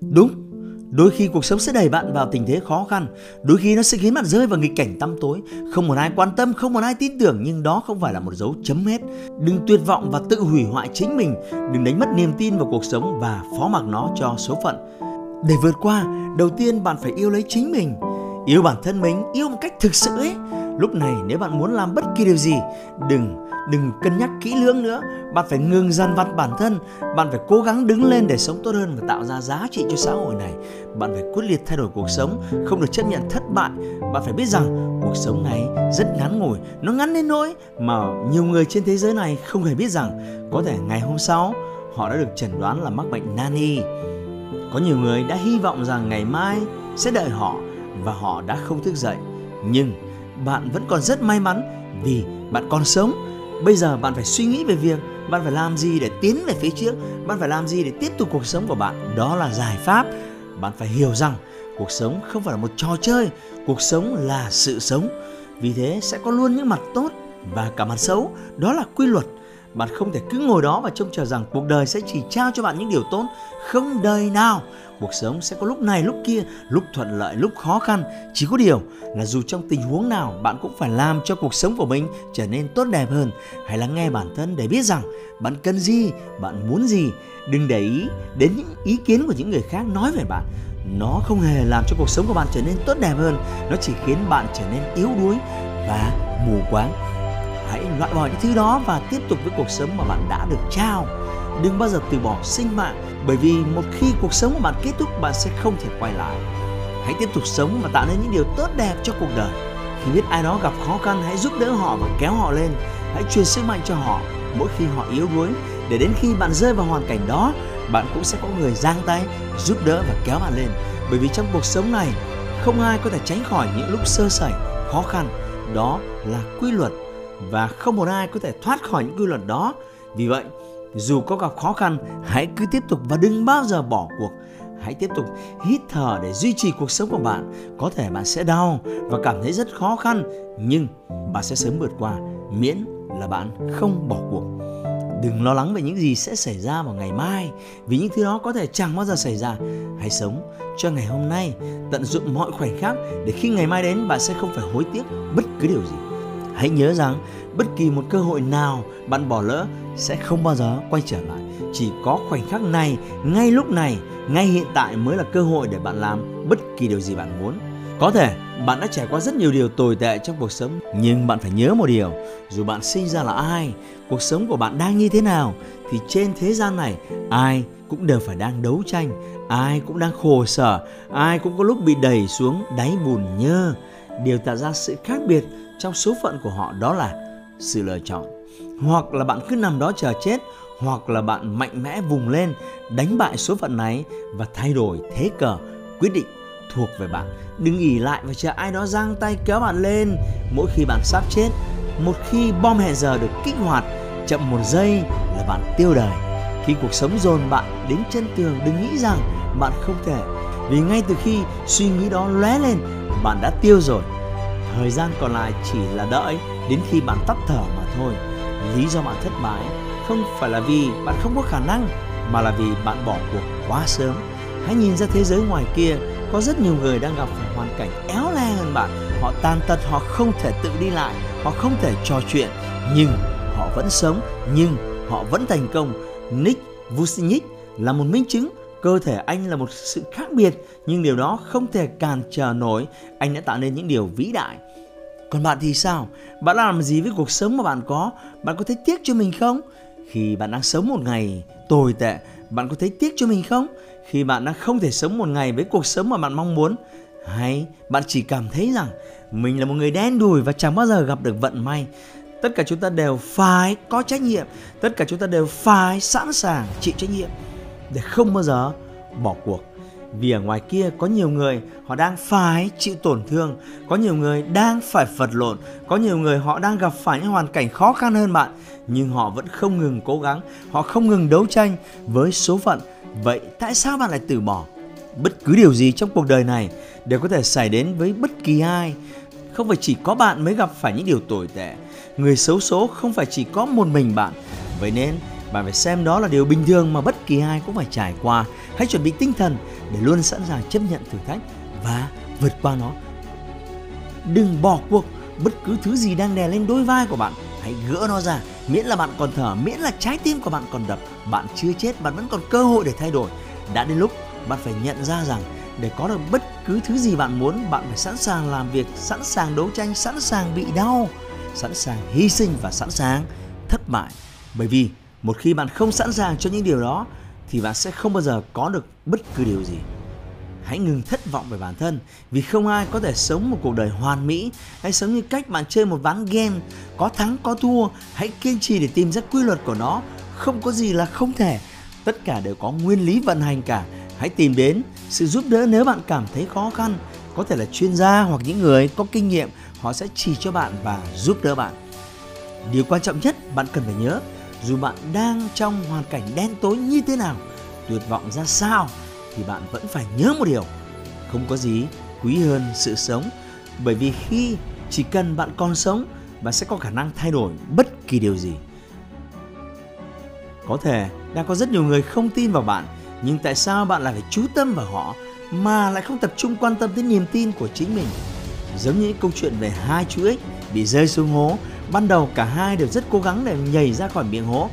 Đúng, đôi khi cuộc sống sẽ đẩy bạn vào tình thế khó khăn, đôi khi nó sẽ khiến bạn rơi vào nghịch cảnh tăm tối, không một ai quan tâm, không một ai tin tưởng nhưng đó không phải là một dấu chấm hết. Đừng tuyệt vọng và tự hủy hoại chính mình, đừng đánh mất niềm tin vào cuộc sống và phó mặc nó cho số phận. Để vượt qua, đầu tiên bạn phải yêu lấy chính mình, yêu bản thân mình, yêu một cách thực sự ấy. Lúc này nếu bạn muốn làm bất kỳ điều gì, đừng đừng cân nhắc kỹ lưỡng nữa. Bạn phải ngừng dằn vặt bản thân bạn phải cố gắng đứng lên để sống tốt hơn và tạo ra giá trị cho xã hội này. Bạn phải quyết liệt thay đổi cuộc sống không được chấp nhận thất bại. Bạn phải biết rằng cuộc sống này rất ngắn ngủi nó ngắn đến nỗi mà nhiều người trên thế giới này không hề biết rằng có thể ngày hôm sau họ đã được chẩn đoán là mắc bệnh nani. Có nhiều người đã hy vọng rằng ngày mai sẽ đợi họ và họ đã không thức dậy. Nhưng bạn vẫn còn rất may mắn vì bạn còn sống Bây giờ bạn phải suy nghĩ về việc bạn phải làm gì để tiến về phía trước, bạn phải làm gì để tiếp tục cuộc sống của bạn. Đó là giải pháp. Bạn phải hiểu rằng cuộc sống không phải là một trò chơi, cuộc sống là sự sống. Vì thế sẽ có luôn những mặt tốt và cả mặt xấu, đó là quy luật. Bạn không thể cứ ngồi đó và trông chờ rằng cuộc đời sẽ chỉ trao cho bạn những điều tốt, không đời nào. Cuộc sống sẽ có lúc này lúc kia lúc thuận lợi lúc khó khăn. Chỉ có điều là dù trong tình huống nào bạn cũng phải làm cho cuộc sống của mình trở nên tốt đẹp hơn. Hãy lắng nghe bản thân để biết rằng bạn cần gì bạn muốn gì. Đừng để ý đến những ý kiến của những người khác nói về bạn. Nó không hề làm cho cuộc sống của bạn trở nên tốt đẹp hơn. Nó chỉ khiến bạn trở nên yếu đuối và mù quáng hãy loại bỏ những thứ đó và tiếp tục với cuộc sống mà bạn đã được trao. Đừng bao giờ từ bỏ sinh mạng, bởi vì một khi cuộc sống của bạn kết thúc, bạn sẽ không thể quay lại. Hãy tiếp tục sống và tạo nên những điều tốt đẹp cho cuộc đời. Khi biết ai đó gặp khó khăn, hãy giúp đỡ họ và kéo họ lên. Hãy truyền sức mạnh cho họ. Mỗi khi họ yếu đuối, để đến khi bạn rơi vào hoàn cảnh đó, bạn cũng sẽ có người giang tay, giúp đỡ và kéo bạn lên. Bởi vì trong cuộc sống này, không ai có thể tránh khỏi những lúc sơ sẩy, khó khăn. Đó là quy luật và không một ai có thể thoát khỏi những quy luật đó vì vậy dù có gặp khó khăn, hãy cứ tiếp tục và đừng bao giờ bỏ cuộc. Hãy tiếp tục hít thở để duy trì cuộc sống của bạn. Có thể bạn sẽ đau và cảm thấy rất khó khăn, nhưng bạn sẽ sớm vượt qua miễn là bạn không bỏ cuộc. Đừng lo lắng về những gì sẽ xảy ra vào ngày mai Vì những thứ đó có thể chẳng bao giờ xảy ra Hãy sống cho ngày hôm nay Tận dụng mọi khoảnh khắc Để khi ngày mai đến bạn sẽ không phải hối tiếc bất cứ điều gì Hãy nhớ rằng bất kỳ một cơ hội nào bạn bỏ lỡ sẽ không bao giờ quay trở lại. Chỉ có khoảnh khắc này, ngay lúc này, ngay hiện tại mới là cơ hội để bạn làm bất kỳ điều gì bạn muốn. Có thể bạn đã trải qua rất nhiều điều tồi tệ trong cuộc sống, nhưng bạn phải nhớ một điều, dù bạn sinh ra là ai, cuộc sống của bạn đang như thế nào thì trên thế gian này ai cũng đều phải đang đấu tranh, ai cũng đang khổ sở, ai cũng có lúc bị đẩy xuống đáy bùn nhơ. Điều tạo ra sự khác biệt trong số phận của họ đó là sự lựa chọn. Hoặc là bạn cứ nằm đó chờ chết, hoặc là bạn mạnh mẽ vùng lên, đánh bại số phận này và thay đổi thế cờ, quyết định thuộc về bạn. Đừng ỉ lại và chờ ai đó giang tay kéo bạn lên. Mỗi khi bạn sắp chết, một khi bom hẹn giờ được kích hoạt, chậm một giây là bạn tiêu đời. Khi cuộc sống dồn bạn đến chân tường, đừng nghĩ rằng bạn không thể. Vì ngay từ khi suy nghĩ đó lóe lên, bạn đã tiêu rồi thời gian còn lại chỉ là đợi đến khi bạn tắt thở mà thôi. Lý do bạn thất bại không phải là vì bạn không có khả năng, mà là vì bạn bỏ cuộc quá sớm. Hãy nhìn ra thế giới ngoài kia, có rất nhiều người đang gặp phải hoàn cảnh éo le hơn bạn. Họ tàn tật, họ không thể tự đi lại, họ không thể trò chuyện. Nhưng họ vẫn sống, nhưng họ vẫn thành công. Nick Vucinic là một minh chứng cơ thể anh là một sự khác biệt, nhưng điều đó không thể cản trở nổi. Anh đã tạo nên những điều vĩ đại. Còn bạn thì sao? Bạn làm gì với cuộc sống mà bạn có? Bạn có thấy tiếc cho mình không? Khi bạn đang sống một ngày tồi tệ, bạn có thấy tiếc cho mình không? Khi bạn đang không thể sống một ngày với cuộc sống mà bạn mong muốn, hay bạn chỉ cảm thấy rằng mình là một người đen đủi và chẳng bao giờ gặp được vận may? Tất cả chúng ta đều phải có trách nhiệm. Tất cả chúng ta đều phải sẵn sàng chịu trách nhiệm để không bao giờ bỏ cuộc. Vì ở ngoài kia có nhiều người, họ đang phải chịu tổn thương. Có nhiều người đang phải vật lộn. Có nhiều người họ đang gặp phải những hoàn cảnh khó khăn hơn bạn. Nhưng họ vẫn không ngừng cố gắng. Họ không ngừng đấu tranh với số phận. Vậy tại sao bạn lại từ bỏ bất cứ điều gì trong cuộc đời này đều có thể xảy đến với bất kỳ ai? Không phải chỉ có bạn mới gặp phải những điều tồi tệ. Người xấu số không phải chỉ có một mình bạn. Vậy nên bạn phải xem đó là điều bình thường mà bất kỳ ai cũng phải trải qua. Hãy chuẩn bị tinh thần để luôn sẵn sàng chấp nhận thử thách và vượt qua nó. Đừng bỏ cuộc. Bất cứ thứ gì đang đè lên đôi vai của bạn, hãy gỡ nó ra. Miễn là bạn còn thở, miễn là trái tim của bạn còn đập, bạn chưa chết, bạn vẫn còn cơ hội để thay đổi. Đã đến lúc bạn phải nhận ra rằng để có được bất cứ thứ gì bạn muốn, bạn phải sẵn sàng làm việc, sẵn sàng đấu tranh, sẵn sàng bị đau, sẵn sàng hy sinh và sẵn sàng thất bại. Bởi vì một khi bạn không sẵn sàng cho những điều đó, thì bạn sẽ không bao giờ có được bất cứ điều gì. Hãy ngừng thất vọng về bản thân, vì không ai có thể sống một cuộc đời hoàn mỹ. Hãy sống như cách bạn chơi một ván game, có thắng, có thua. Hãy kiên trì để tìm ra quy luật của nó. Không có gì là không thể. Tất cả đều có nguyên lý vận hành cả. Hãy tìm đến sự giúp đỡ nếu bạn cảm thấy khó khăn. Có thể là chuyên gia hoặc những người có kinh nghiệm, họ sẽ chỉ cho bạn và giúp đỡ bạn. Điều quan trọng nhất bạn cần phải nhớ dù bạn đang trong hoàn cảnh đen tối như thế nào, tuyệt vọng ra sao, thì bạn vẫn phải nhớ một điều. Không có gì quý hơn sự sống, bởi vì khi chỉ cần bạn còn sống, bạn sẽ có khả năng thay đổi bất kỳ điều gì. Có thể đang có rất nhiều người không tin vào bạn, nhưng tại sao bạn lại phải chú tâm vào họ mà lại không tập trung quan tâm đến niềm tin của chính mình? Giống như những câu chuyện về hai chú ích bị rơi xuống hố ban đầu cả hai đều rất cố gắng để nhảy ra khỏi miệng hố.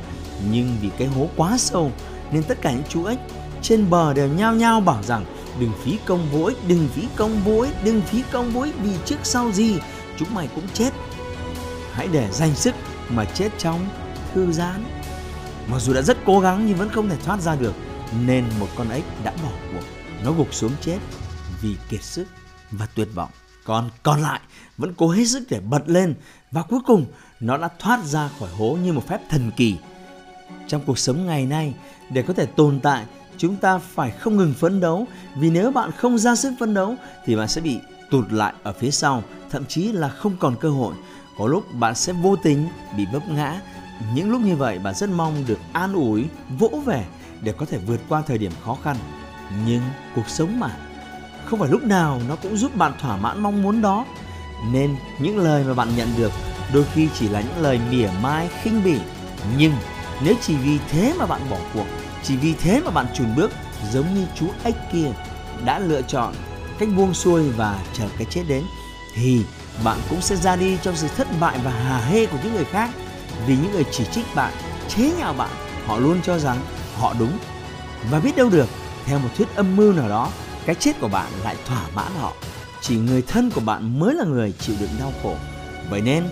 Nhưng vì cái hố quá sâu nên tất cả những chú ếch trên bờ đều nhao nhao bảo rằng, đừng phí công vô ích, đừng phí công vô ích, đừng phí công vô ích vì trước sau gì chúng mày cũng chết. Hãy để dành sức mà chết trong thư giãn. Mặc dù đã rất cố gắng nhưng vẫn không thể thoát ra được, nên một con ếch đã bỏ cuộc. Nó gục xuống chết vì kiệt sức và tuyệt vọng còn còn lại vẫn cố hết sức để bật lên và cuối cùng nó đã thoát ra khỏi hố như một phép thần kỳ. Trong cuộc sống ngày nay, để có thể tồn tại, chúng ta phải không ngừng phấn đấu. Vì nếu bạn không ra sức phấn đấu, thì bạn sẽ bị tụt lại ở phía sau, thậm chí là không còn cơ hội. Có lúc bạn sẽ vô tình bị vấp ngã. Những lúc như vậy, bạn rất mong được an ủi, vỗ về để có thể vượt qua thời điểm khó khăn. Nhưng cuộc sống mà không phải lúc nào nó cũng giúp bạn thỏa mãn mong muốn đó. Nên những lời mà bạn nhận được đôi khi chỉ là những lời mỉa mai, khinh bỉ. Nhưng nếu chỉ vì thế mà bạn bỏ cuộc, chỉ vì thế mà bạn chùn bước, giống như chú ếch kia đã lựa chọn cách buông xuôi và chờ cái chết đến, thì bạn cũng sẽ ra đi trong sự thất bại và hà hê của những người khác. Vì những người chỉ trích bạn, chế nhạo bạn, họ luôn cho rằng họ đúng. Và biết đâu được, theo một thuyết âm mưu nào đó cái chết của bạn lại thỏa mãn họ. Chỉ người thân của bạn mới là người chịu đựng đau khổ. Vậy nên,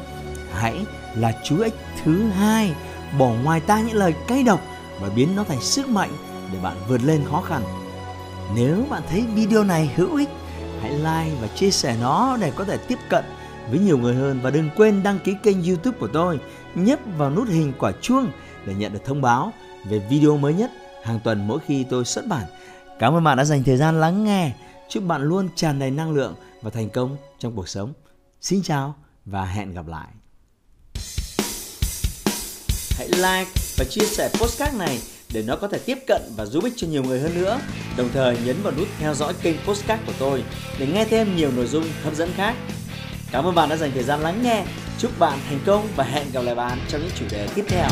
hãy là chú ếch thứ hai, bỏ ngoài ta những lời cay độc và biến nó thành sức mạnh để bạn vượt lên khó khăn. Nếu bạn thấy video này hữu ích, hãy like và chia sẻ nó để có thể tiếp cận với nhiều người hơn. Và đừng quên đăng ký kênh youtube của tôi, nhấp vào nút hình quả chuông để nhận được thông báo về video mới nhất hàng tuần mỗi khi tôi xuất bản cảm ơn bạn đã dành thời gian lắng nghe chúc bạn luôn tràn đầy năng lượng và thành công trong cuộc sống xin chào và hẹn gặp lại hãy like và chia sẻ postcard này để nó có thể tiếp cận và giúp ích cho nhiều người hơn nữa. Đồng thời nhấn vào nút theo dõi kênh postcard của tôi để nghe thêm nhiều nội dung hấp dẫn khác. Cảm ơn bạn đã dành thời gian lắng nghe. Chúc bạn thành công và hẹn gặp lại bạn trong những chủ đề tiếp theo.